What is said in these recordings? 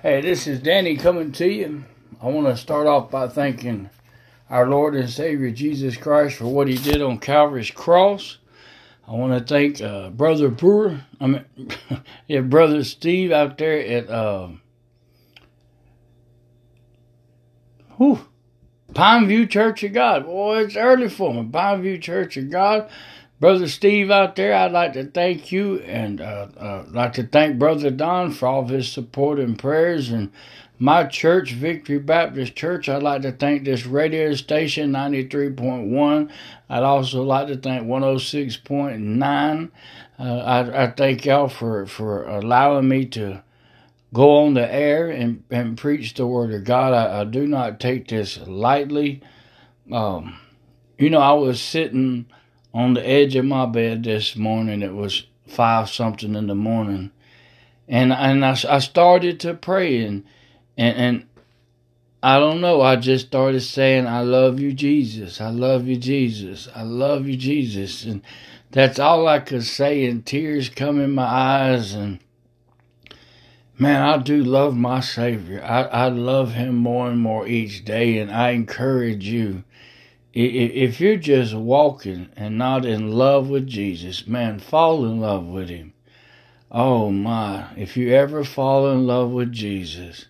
Hey, this is Danny coming to you. I want to start off by thanking our Lord and Savior Jesus Christ for what He did on Calvary's cross. I want to thank uh, Brother Brewer, I mean, yeah, Brother Steve out there at uh, whew, Pineview Church of God. Boy, it's early for me. Pineview Church of God. Brother Steve out there, I'd like to thank you and uh, uh, like to thank Brother Don for all of his support and prayers. And my church, Victory Baptist Church, I'd like to thank this radio station, 93.1. I'd also like to thank 106.9. Uh, I, I thank y'all for, for allowing me to go on the air and, and preach the Word of God. I, I do not take this lightly. Um, you know, I was sitting on the edge of my bed this morning. It was five something in the morning, and and I, I started to pray and and and I don't know. I just started saying, "I love you, Jesus. I love you, Jesus. I love you, Jesus," and that's all I could say. And tears come in my eyes and. Man, I do love my Savior. I, I love Him more and more each day, and I encourage you if you're just walking and not in love with Jesus, man, fall in love with Him. Oh my, if you ever fall in love with Jesus,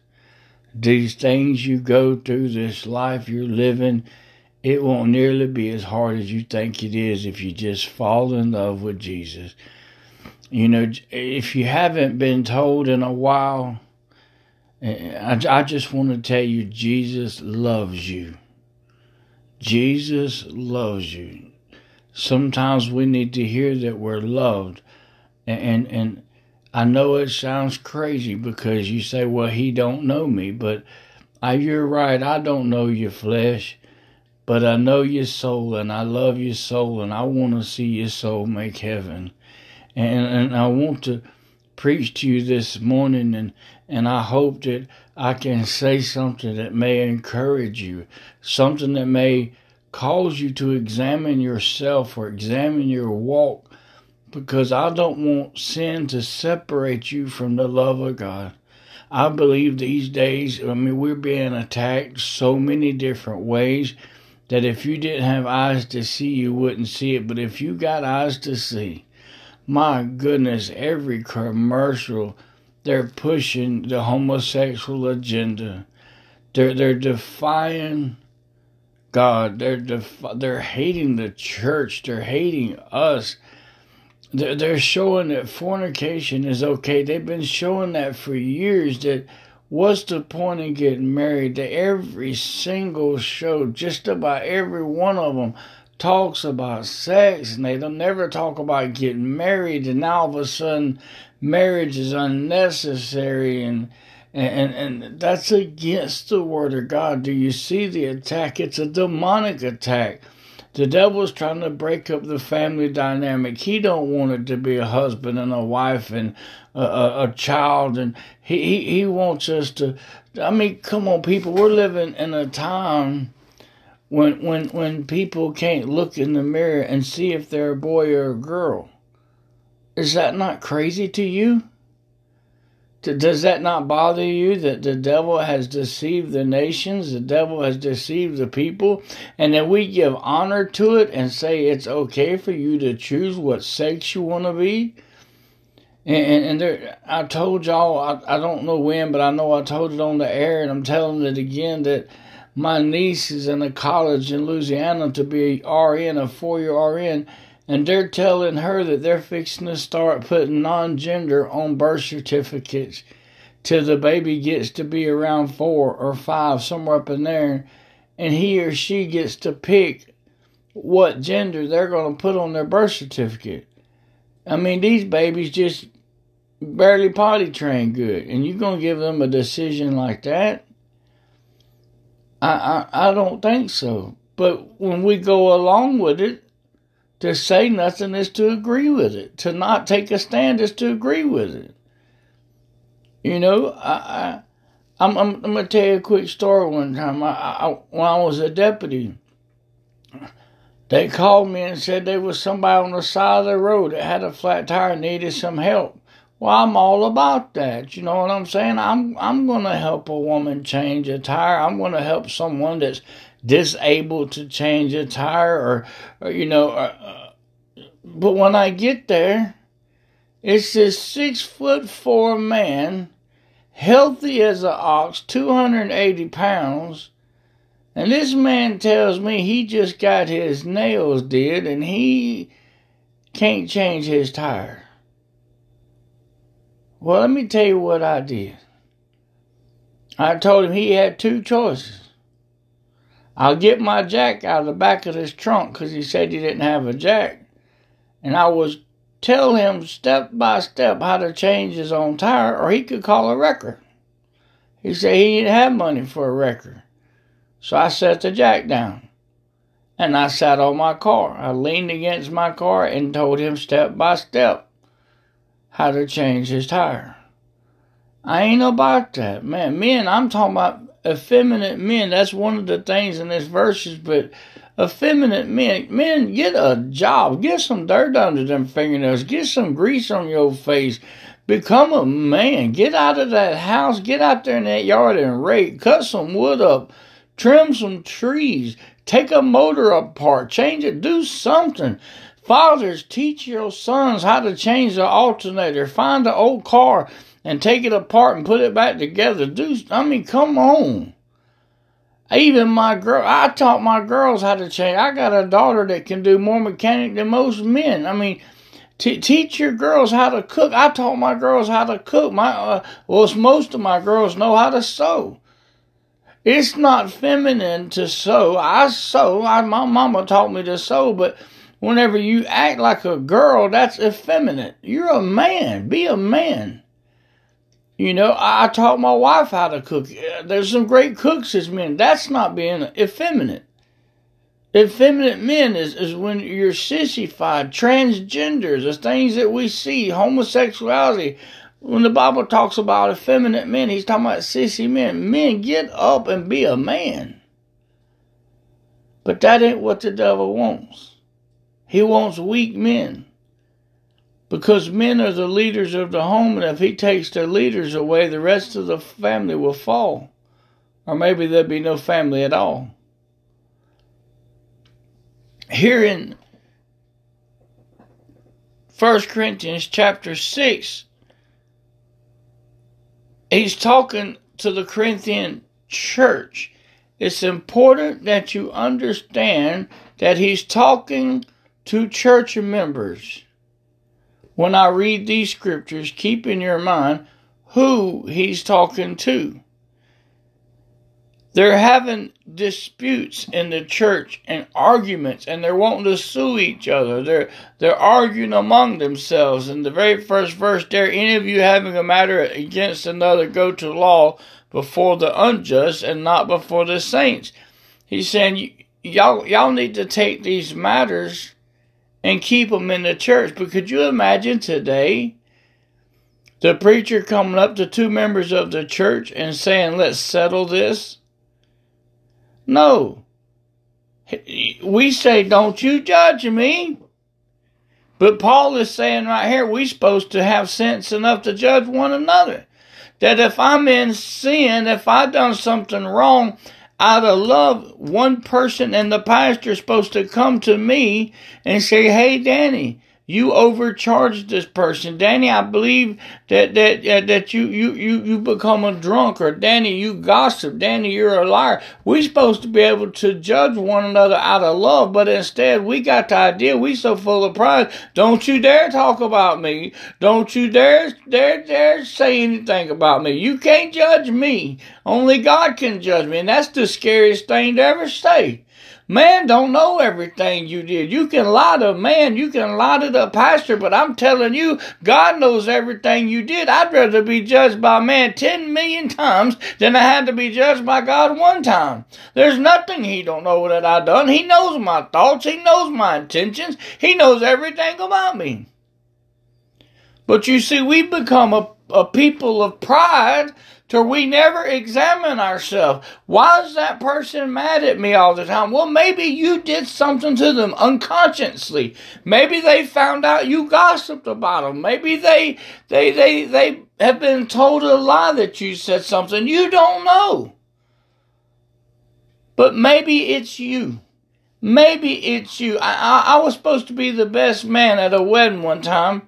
these things you go through, this life you're living, it won't nearly be as hard as you think it is if you just fall in love with Jesus. You know, if you haven't been told in a while, eh, I, just want to tell you, Jesus loves you. Jesus loves you. Sometimes we need to hear that we're loved. And, and, and I know it sounds crazy because you say, well, he don't know me. But I, you're right. I don't know your flesh, but I know your soul and I love your soul and I want to see your soul make heaven. And, and I want to preach to you this morning and, and I hope that I can say something that may encourage you, something that may cause you to examine yourself or examine your walk, because I don't want sin to separate you from the love of God. I believe these days, I mean, we're being attacked so many different ways that if you didn't have eyes to see, you wouldn't see it. But if you got eyes to see, my goodness, every commercial, they're pushing the homosexual agenda. They're they're defying God. They're def- they're hating the church. They're hating us. They're, they're showing that fornication is okay. They've been showing that for years. That what's the point in getting married? That every single show, just about every one of them, talks about sex and they don't never talk about getting married and now all of a sudden marriage is unnecessary and and, and that's against the word of God. Do you see the attack? It's a demonic attack. The devil's trying to break up the family dynamic. He don't want it to be a husband and a wife and a, a, a child, and he, he he wants us to. I mean, come on, people. We're living in a time when when when people can't look in the mirror and see if they're a boy or a girl. Is that not crazy to you? Does that not bother you that the devil has deceived the nations, the devil has deceived the people, and that we give honor to it and say it's okay for you to choose what sex you want to be? And, and there, I told y'all, I, I don't know when, but I know I told it on the air, and I'm telling it again that my niece is in a college in Louisiana to be RN, a four year RN and they're telling her that they're fixing to start putting non-gender on birth certificates till the baby gets to be around four or five, somewhere up in there, and he or she gets to pick what gender they're going to put on their birth certificate. I mean, these babies just barely potty trained good, and you're going to give them a decision like that? I, I I don't think so. But when we go along with it, to say nothing is to agree with it. To not take a stand is to agree with it. You know, I, I I'm, I'm, I'm gonna tell you a quick story. One time, I, I, when I was a deputy, they called me and said there was somebody on the side of the road that had a flat tire and needed some help. Well, I'm all about that. You know what I'm saying? I'm I'm going to help a woman change a tire. I'm going to help someone that's disabled to change a tire, or, or you know. Uh, uh, but when I get there, it's this six foot four man, healthy as an ox, 280 pounds. And this man tells me he just got his nails did and he can't change his tire. Well, let me tell you what I did. I told him he had two choices. I'll get my jack out of the back of this trunk because he said he didn't have a jack. And I was tell him step by step how to change his own tire or he could call a wrecker. He said he didn't have money for a wrecker. So I set the jack down and I sat on my car. I leaned against my car and told him step by step how to change his tire. I ain't about that. Man, men, I'm talking about effeminate men. That's one of the things in this verses, but effeminate men, men, get a job. Get some dirt under them fingernails. Get some grease on your face. Become a man. Get out of that house. Get out there in that yard and rake. Cut some wood up. Trim some trees. Take a motor apart. Change it. Do something. Fathers, teach your sons how to change the alternator. Find the old car and take it apart and put it back together. Do I mean, come on. Even my girl, I taught my girls how to change. I got a daughter that can do more mechanic than most men. I mean, t- teach your girls how to cook. I taught my girls how to cook. My uh, well, most of my girls know how to sew. It's not feminine to sew. I sew. I, my mama taught me to sew, but Whenever you act like a girl, that's effeminate. You're a man. Be a man. You know, I taught my wife how to cook. Uh, there's some great cooks as men. That's not being effeminate. Effeminate men is, is when you're sissified, transgenders, the things that we see, homosexuality. When the Bible talks about effeminate men, he's talking about sissy men. Men, get up and be a man. But that ain't what the devil wants. He wants weak men. Because men are the leaders of the home, and if he takes their leaders away, the rest of the family will fall. Or maybe there'll be no family at all. Here in 1 Corinthians chapter 6, he's talking to the Corinthian church. It's important that you understand that he's talking to church members. When I read these scriptures, keep in your mind who he's talking to. They're having disputes in the church and arguments, and they're wanting to sue each other. They're they're arguing among themselves. In the very first verse, there, any of you having a matter against another, go to law before the unjust and not before the saints. He's saying y'all y'all need to take these matters and keep them in the church. But could you imagine today the preacher coming up to two members of the church and saying, let's settle this? No. We say, don't you judge me. But Paul is saying right here, we're supposed to have sense enough to judge one another. That if I'm in sin, if I've done something wrong, out of love, one person and the pastor is supposed to come to me and say, Hey, Danny, you overcharged this person. Danny, I believe that that uh, that you you you you become a drunk or Danny, you gossip. Danny, you're a liar. We're supposed to be able to judge one another out of love, but instead we got the idea we so full of pride. Don't you dare talk about me. Don't you dare dare dare say anything about me. You can't judge me. Only God can judge me, and that's the scariest thing to ever say. Man don't know everything you did. You can lie to a man, you can lie to the pastor, but I'm telling you, God knows everything you did. I'd rather be judged by man 10 million times than I had to be judged by God one time. There's nothing he don't know that I done. He knows my thoughts. He knows my intentions. He knows everything about me. But you see, we've become a a people of pride till we never examine ourselves. Why is that person mad at me all the time? Well, maybe you did something to them unconsciously. Maybe they found out you gossiped about them. Maybe they they they they have been told a lie that you said something. You don't know. But maybe it's you. Maybe it's you. I, I, I was supposed to be the best man at a wedding one time,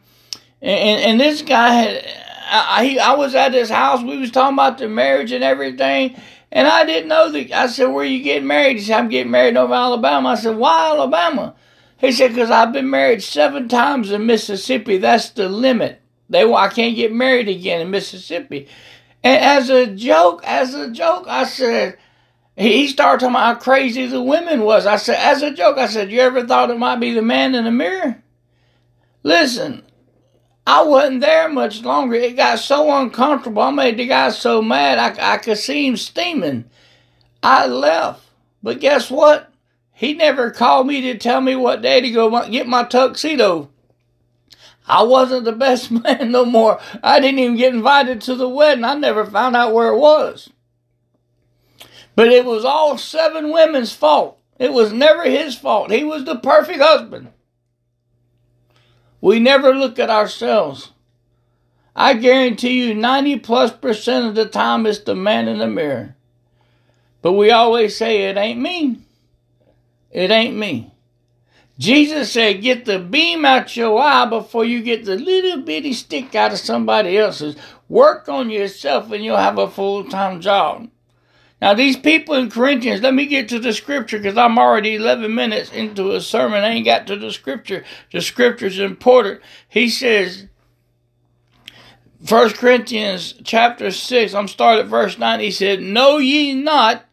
and, and, and this guy had I, I was at his house. We was talking about the marriage and everything. And I didn't know that. I said, where you getting married? He said, I'm getting married over Alabama. I said, why Alabama? He said, because I've been married seven times in Mississippi. That's the limit. They, I can't get married again in Mississippi. And as a joke, as a joke, I said, he started talking about how crazy the women was. I said, as a joke, I said, you ever thought it might be the man in the mirror? Listen, I wasn't there much longer. It got so uncomfortable. I made the guy so mad I, I could see him steaming. I left. But guess what? He never called me to tell me what day to go get my tuxedo. I wasn't the best man no more. I didn't even get invited to the wedding. I never found out where it was. But it was all seven women's fault. It was never his fault. He was the perfect husband. We never look at ourselves. I guarantee you 90 plus percent of the time it's the man in the mirror. But we always say it ain't me. It ain't me. Jesus said, get the beam out your eye before you get the little bitty stick out of somebody else's. Work on yourself and you'll have a full time job. Now, these people in Corinthians, let me get to the scripture because I'm already 11 minutes into a sermon. I ain't got to the scripture. The scripture's important. He says, 1 Corinthians chapter 6, I'm starting at verse 9. He said, Know ye not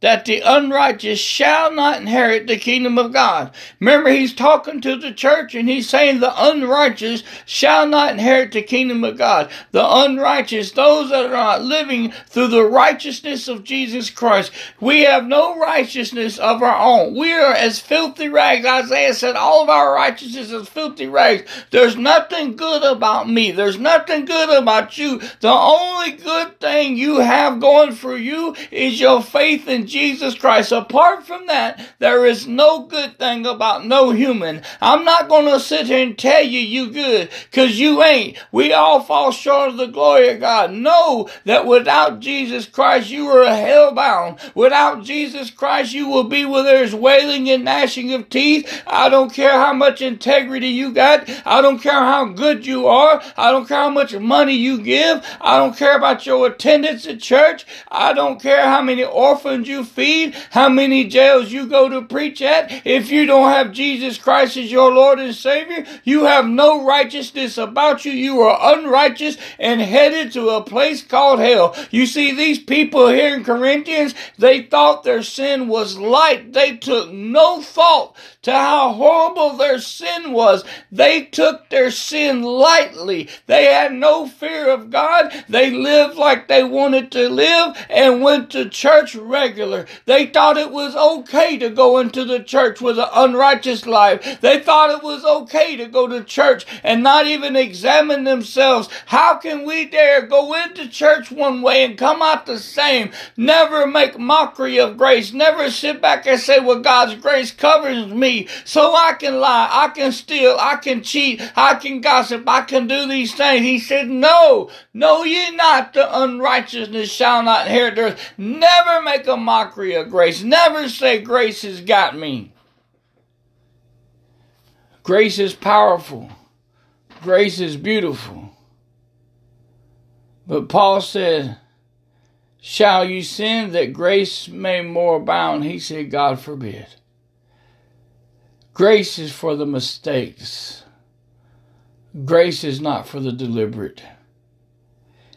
that the unrighteous shall not inherit the kingdom of God. Remember, he's talking to the church and he's saying the unrighteous shall not inherit the kingdom of God. The unrighteous, those that are not living through the righteousness of Jesus Christ. We have no righteousness of our own. We are as filthy rags. Isaiah said, all of our righteousness is filthy rags. There's nothing good about me. There's nothing good about you. The only good thing you have going for you is your faith in Jesus Christ. Apart from that, there is no good thing about no human. I'm not going to sit here and tell you you good because you ain't. We all fall short of the glory of God. Know that without Jesus Christ, you are hellbound. Without Jesus Christ, you will be where there's wailing and gnashing of teeth. I don't care how much integrity you got. I don't care how good you are. I don't care how much money you give. I don't care about your attendance at church. I don't care how many orphans you you feed, how many jails you go to preach at, if you don't have Jesus Christ as your Lord and Savior, you have no righteousness about you. You are unrighteous and headed to a place called hell. You see, these people here in Corinthians, they thought their sin was light. They took no thought to how horrible their sin was. They took their sin lightly. They had no fear of God. They lived like they wanted to live and went to church regular. They thought it was okay to go into the church with an unrighteous life. They thought it was okay to go to church and not even examine themselves. How can we dare go into church one way and come out the same? Never make mockery of grace. Never sit back and say, well, God's grace covers me so I can lie, I can steal, I can cheat, I can gossip, I can do these things. He said, No, know ye not the unrighteousness shall not inherit the earth. Never make a mockery of grace. Never say grace has got me. Grace is powerful. Grace is beautiful. But Paul said, Shall you sin that grace may more abound? He said, God forbid. Grace is for the mistakes. Grace is not for the deliberate.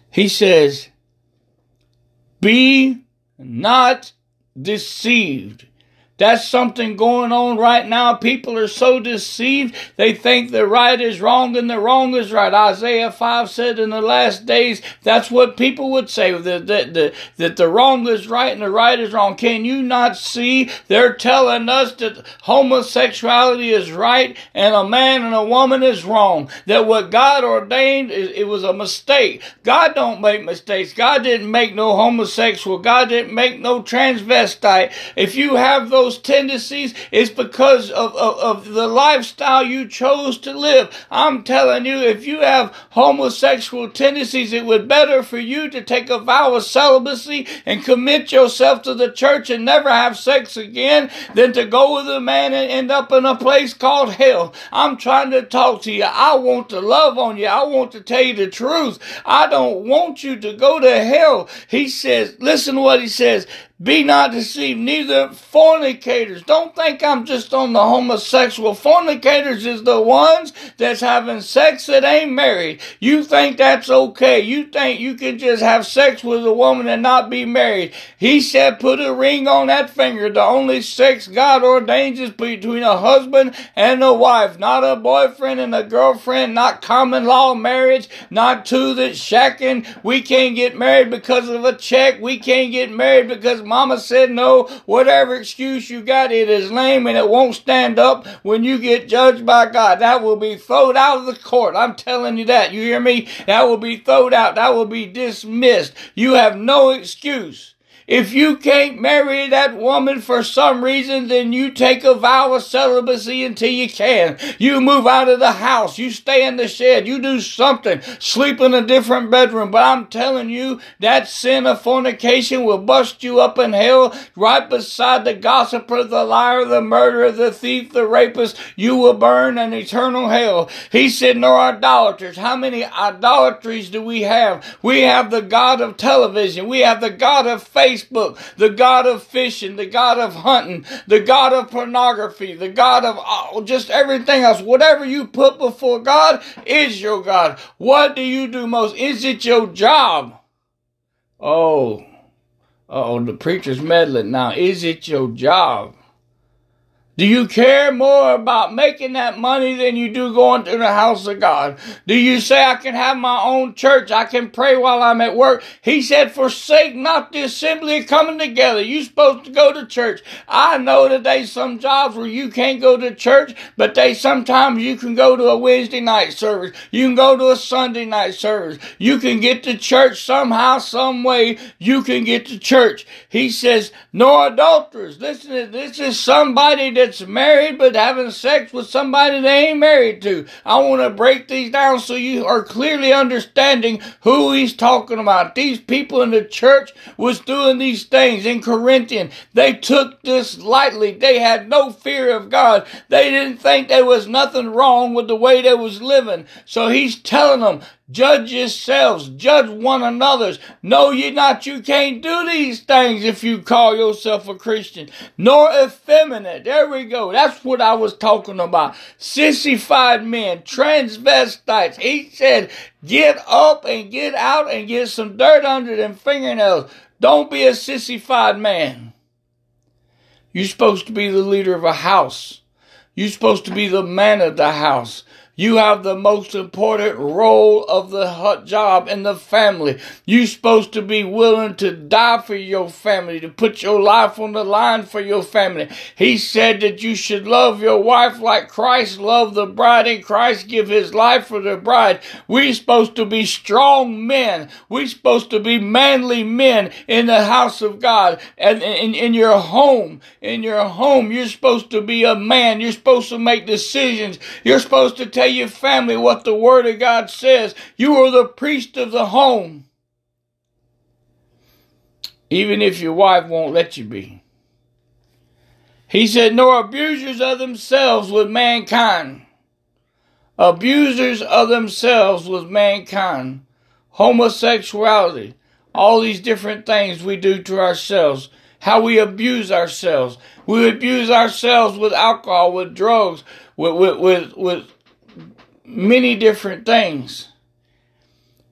He says, Be not deceived. That's something going on right now. People are so deceived. They think the right is wrong and the wrong is right. Isaiah 5 said in the last days, that's what people would say, that, that, that, that the wrong is right and the right is wrong. Can you not see? They're telling us that homosexuality is right and a man and a woman is wrong. That what God ordained, it was a mistake. God don't make mistakes. God didn't make no homosexual. God didn't make no transvestite. If you have those tendencies, it's because of, of, of the lifestyle you chose to live. I'm telling you, if you have homosexual tendencies, it would better for you to take a vow of celibacy and commit yourself to the church and never have sex again than to go with a man and end up in a place called hell. I'm trying to talk to you. I want to love on you. I want to tell you the truth. I don't want you to go to hell. He says, listen to what he says. Be not deceived, neither fornicators. Don't think I'm just on the homosexual. Fornicators is the ones that's having sex that ain't married. You think that's okay. You think you can just have sex with a woman and not be married. He said put a ring on that finger. The only sex God ordains is between a husband and a wife, not a boyfriend and a girlfriend, not common law marriage, not two that's shacking. We can't get married because of a check. We can't get married because Mama said no. Whatever excuse you got, it is lame and it won't stand up when you get judged by God. That will be thrown out of the court. I'm telling you that. You hear me? That will be thrown out. That will be dismissed. You have no excuse. If you can't marry that woman for some reason, then you take a vow of celibacy until you can. You move out of the house. You stay in the shed. You do something. Sleep in a different bedroom. But I'm telling you, that sin of fornication will bust you up in hell right beside the gossiper, the liar, the murderer, the thief, the rapist. You will burn an eternal hell. He said, nor idolaters. How many idolatries do we have? We have the God of television. We have the God of face Facebook, the God of fishing, the God of hunting, the God of pornography, the God of oh, just everything else. Whatever you put before God is your God. What do you do most? Is it your job? Oh, oh, the preacher's meddling now. Is it your job? Do you care more about making that money than you do going to the house of God? Do you say, I can have my own church? I can pray while I'm at work? He said, forsake not the assembly of coming together. You're supposed to go to church. I know that there's some jobs where you can't go to church, but they sometimes you can go to a Wednesday night service. You can go to a Sunday night service. You can get to church somehow, some way. You can get to church. He says, no adulterers. Listen, this is somebody that that's married but having sex with somebody they ain't married to. I want to break these down so you are clearly understanding who he's talking about. These people in the church was doing these things in Corinthian. They took this lightly. They had no fear of God. They didn't think there was nothing wrong with the way they was living. So he's telling them, Judge yourselves, judge one another's. Know ye not you can't do these things if you call yourself a Christian, nor effeminate. There we go. That's what I was talking about. Sissified men, transvestites. He said, get up and get out and get some dirt under them fingernails. Don't be a sissified man. You're supposed to be the leader of a house. You're supposed to be the man of the house. You have the most important role of the job in the family. You're supposed to be willing to die for your family, to put your life on the line for your family. He said that you should love your wife like Christ loved the bride and Christ give his life for the bride. We're supposed to be strong men. We're supposed to be manly men in the house of God and in, in your home. In your home, you're supposed to be a man. You're supposed to make decisions. You're supposed to take your family what the Word of God says. You are the priest of the home. Even if your wife won't let you be. He said, nor abusers of themselves with mankind. Abusers of themselves with mankind. Homosexuality. All these different things we do to ourselves. How we abuse ourselves. We abuse ourselves with alcohol, with drugs, with, with, with, with many different things.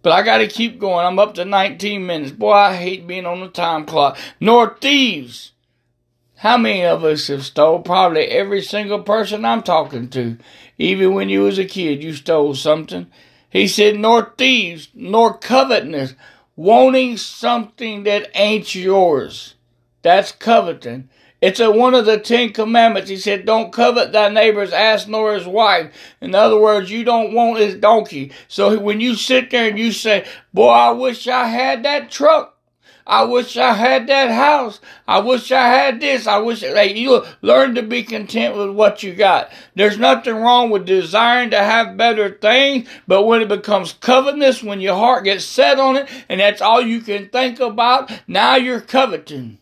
But I got to keep going. I'm up to 19 minutes. Boy, I hate being on the time clock. Nor thieves. How many of us have stole? Probably every single person I'm talking to. Even when you was a kid, you stole something. He said, nor thieves, nor covetousness, wanting something that ain't yours. That's coveting. It's a, one of the Ten Commandments. He said, Don't covet thy neighbor's ass nor his wife. In other words, you don't want his donkey. So when you sit there and you say, Boy, I wish I had that truck. I wish I had that house. I wish I had this. I wish hey, you learn to be content with what you got. There's nothing wrong with desiring to have better things, but when it becomes covetous, when your heart gets set on it, and that's all you can think about, now you're coveting.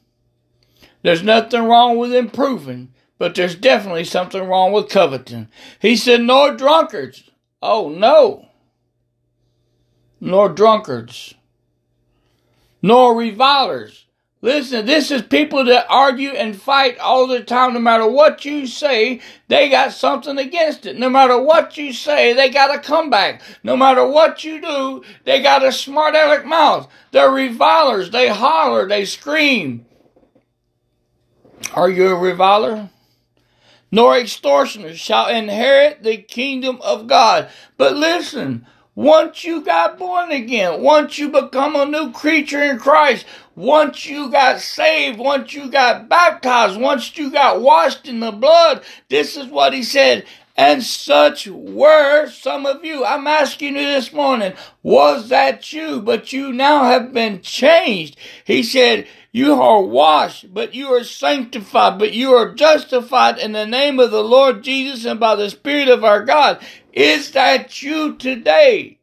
There's nothing wrong with improving, but there's definitely something wrong with coveting. He said, nor drunkards. Oh no. Nor drunkards. Nor revilers. Listen, this is people that argue and fight all the time. No matter what you say, they got something against it. No matter what you say, they got a comeback. No matter what you do, they got a smart aleck mouth. They're revilers. They holler. They scream. Are you a reviler? Nor extortioners shall inherit the kingdom of God. But listen, once you got born again, once you become a new creature in Christ, once you got saved, once you got baptized, once you got washed in the blood, this is what he said. And such were some of you. I'm asking you this morning, was that you? But you now have been changed. He said, you are washed, but you are sanctified, but you are justified in the name of the Lord Jesus and by the Spirit of our God. Is that you today?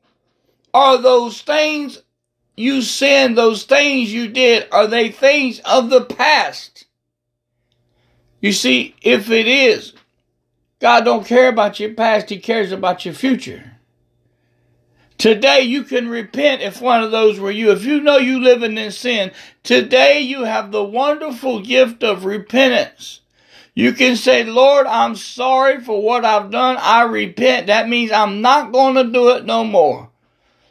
Are those things you sinned, those things you did, are they things of the past? You see, if it is, God don't care about your past, He cares about your future. Today you can repent if one of those were you. If you know you living in sin, today you have the wonderful gift of repentance. You can say, Lord, I'm sorry for what I've done. I repent. That means I'm not going to do it no more.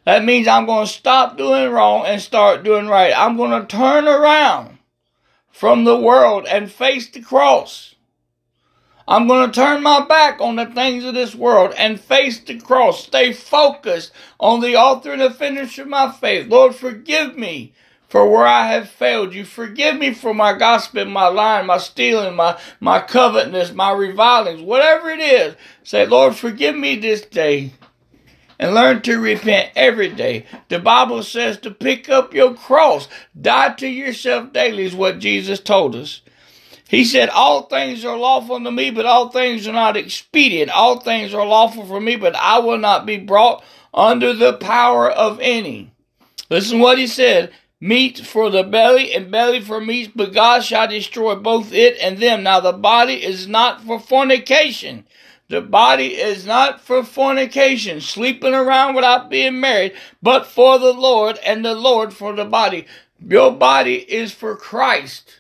That means I'm going to stop doing wrong and start doing right. I'm going to turn around from the world and face the cross. I'm going to turn my back on the things of this world and face the cross. Stay focused on the author and the finisher of my faith. Lord, forgive me for where I have failed you. Forgive me for my gossiping, my lying, my stealing, my, my covetousness, my revilings, whatever it is. Say, Lord, forgive me this day and learn to repent every day. The Bible says to pick up your cross, die to yourself daily is what Jesus told us. He said, All things are lawful unto me, but all things are not expedient. All things are lawful for me, but I will not be brought under the power of any. Listen what he said. Meat for the belly and belly for meat, but God shall destroy both it and them. Now the body is not for fornication. The body is not for fornication, sleeping around without being married, but for the Lord and the Lord for the body. Your body is for Christ.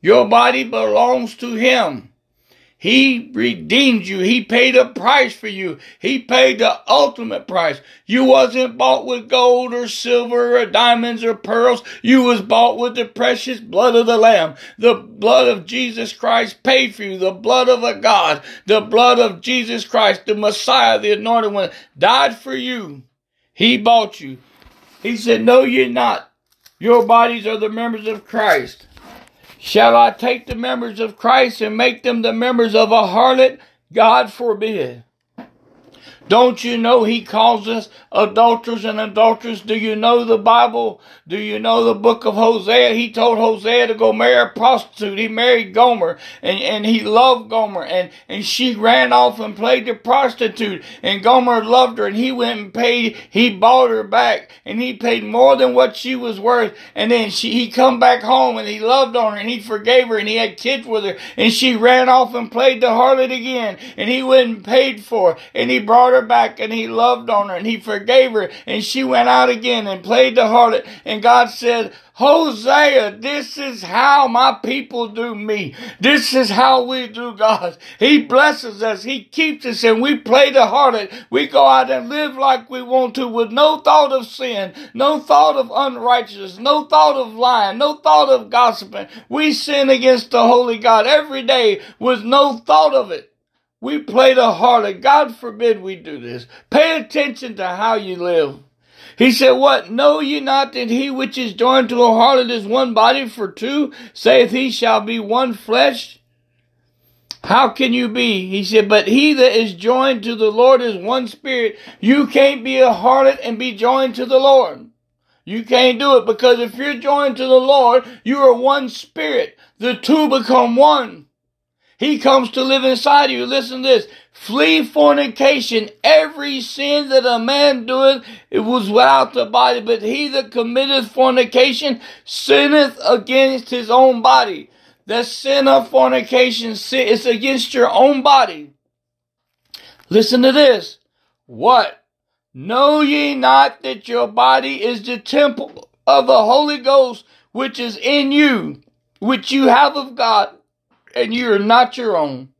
Your body belongs to Him. He redeemed you. He paid a price for you. He paid the ultimate price. You wasn't bought with gold or silver or diamonds or pearls. You was bought with the precious blood of the Lamb. The blood of Jesus Christ paid for you. The blood of a God. The blood of Jesus Christ, the Messiah, the anointed one, died for you. He bought you. He said, no, you're not. Your bodies are the members of Christ. Shall I take the members of Christ and make them the members of a harlot? God forbid. Don't you know he calls us adulterers and adulterers? Do you know the Bible? Do you know the book of Hosea? He told Hosea to go marry a prostitute. He married Gomer and, and he loved Gomer and, and she ran off and played the prostitute and Gomer loved her and he went and paid, he bought her back and he paid more than what she was worth. And then she, he come back home and he loved on her and he forgave her and he had kids with her and she ran off and played the harlot again and he went and paid for her and he brought her her back and he loved on her and he forgave her and she went out again and played the harlot. And God said, Hosea, this is how my people do me. This is how we do God. He blesses us. He keeps us and we play the harlot. We go out and live like we want to with no thought of sin, no thought of unrighteousness, no thought of lying, no thought of gossiping. We sin against the holy God every day with no thought of it. We play the harlot. God forbid we do this. Pay attention to how you live. He said, What? Know ye not that he which is joined to a harlot is one body for two? Saith he shall be one flesh? How can you be? He said, But he that is joined to the Lord is one spirit. You can't be a harlot and be joined to the Lord. You can't do it because if you're joined to the Lord, you are one spirit. The two become one. He comes to live inside you. Listen to this. Flee fornication. Every sin that a man doeth, it was without the body, but he that committeth fornication sinneth against his own body. The sin of fornication is against your own body. Listen to this. What? Know ye not that your body is the temple of the Holy Ghost, which is in you, which you have of God, and you are not your own?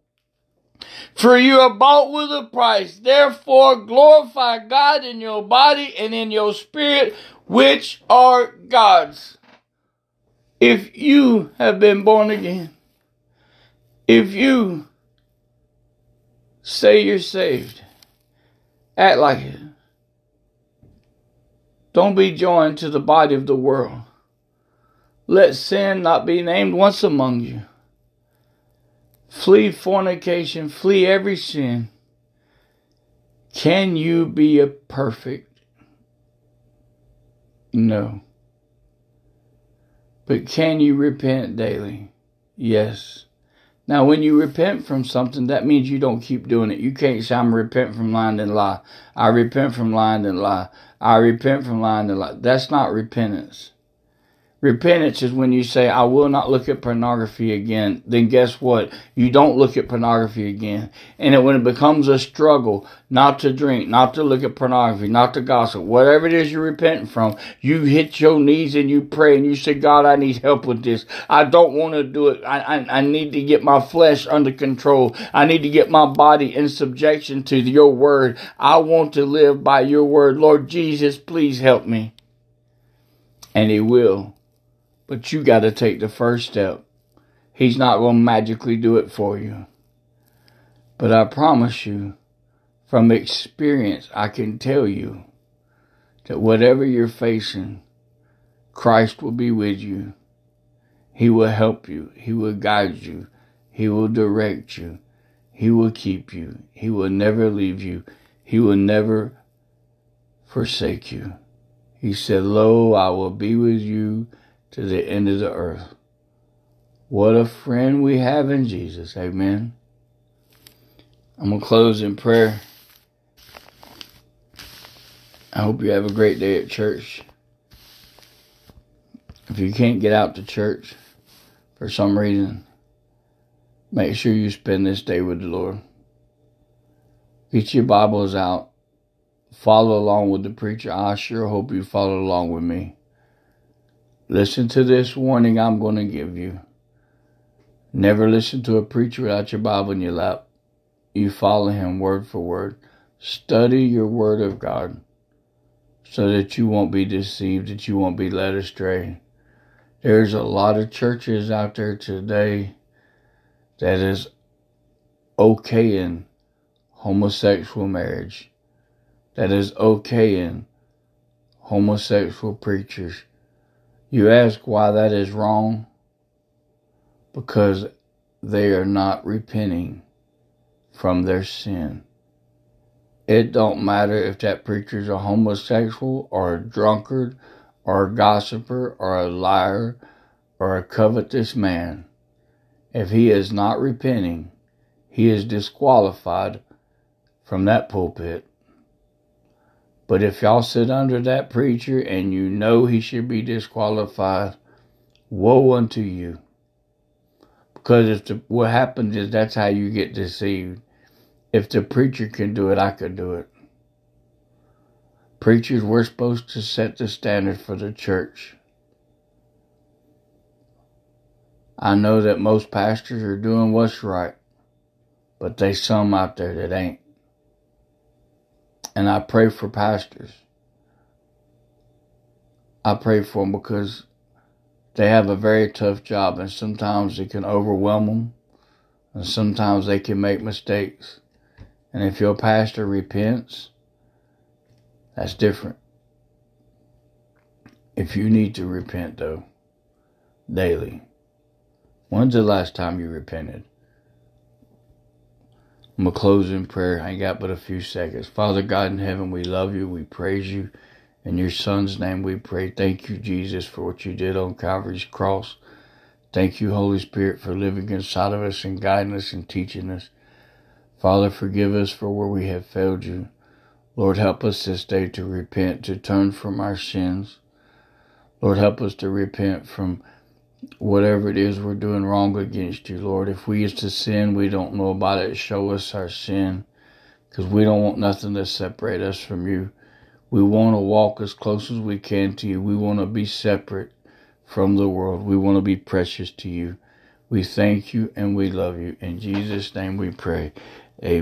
For you are bought with a price. Therefore glorify God in your body and in your spirit, which are God's. If you have been born again, if you say you're saved, act like it. Don't be joined to the body of the world. Let sin not be named once among you. Flee fornication, flee every sin. Can you be a perfect? No. But can you repent daily? Yes. Now, when you repent from something, that means you don't keep doing it. You can't say, I'm repent from lying and lie. I repent from lying and lie. I repent from lying and lie. That's not repentance. Repentance is when you say, I will not look at pornography again. Then guess what? You don't look at pornography again. And when it becomes a struggle not to drink, not to look at pornography, not to gossip, whatever it is you're repenting from, you hit your knees and you pray and you say, God, I need help with this. I don't want to do it. I, I, I need to get my flesh under control. I need to get my body in subjection to your word. I want to live by your word. Lord Jesus, please help me. And he will but you got to take the first step. He's not going to magically do it for you. But I promise you, from experience, I can tell you that whatever you're facing, Christ will be with you. He will help you. He will guide you. He will direct you. He will keep you. He will never leave you. He will never forsake you. He said, Lo, I will be with you to the end of the earth. What a friend we have in Jesus. Amen. I'm going to close in prayer. I hope you have a great day at church. If you can't get out to church for some reason, make sure you spend this day with the Lord. Get your Bibles out. Follow along with the preacher. I sure hope you follow along with me. Listen to this warning I'm going to give you. Never listen to a preacher without your Bible in your lap. You follow him word for word. Study your word of God so that you won't be deceived, that you won't be led astray. There's a lot of churches out there today that is okay in homosexual marriage, that is okay in homosexual preachers you ask why that is wrong? Because they are not repenting from their sin. It don't matter if that preacher's a homosexual or a drunkard or a gossiper or a liar or a covetous man. If he is not repenting, he is disqualified from that pulpit. But if y'all sit under that preacher and you know he should be disqualified, woe unto you. Because if the, what happens is that's how you get deceived. If the preacher can do it, I could do it. Preachers, we're supposed to set the standard for the church. I know that most pastors are doing what's right, but there's some out there that ain't. And I pray for pastors. I pray for them because they have a very tough job and sometimes it can overwhelm them and sometimes they can make mistakes. And if your pastor repents, that's different. If you need to repent, though, daily, when's the last time you repented? I'm going to close in prayer. I ain't got but a few seconds. Father God in heaven, we love you. We praise you. In your son's name we pray. Thank you, Jesus, for what you did on Calvary's cross. Thank you, Holy Spirit, for living inside of us and guiding us and teaching us. Father, forgive us for where we have failed you. Lord, help us this day to repent, to turn from our sins. Lord, help us to repent from whatever it is we're doing wrong against you, Lord. If we used to sin, we don't know about it. Show us our sin because we don't want nothing to separate us from you. We want to walk as close as we can to you. We want to be separate from the world. We want to be precious to you. We thank you and we love you. In Jesus' name we pray.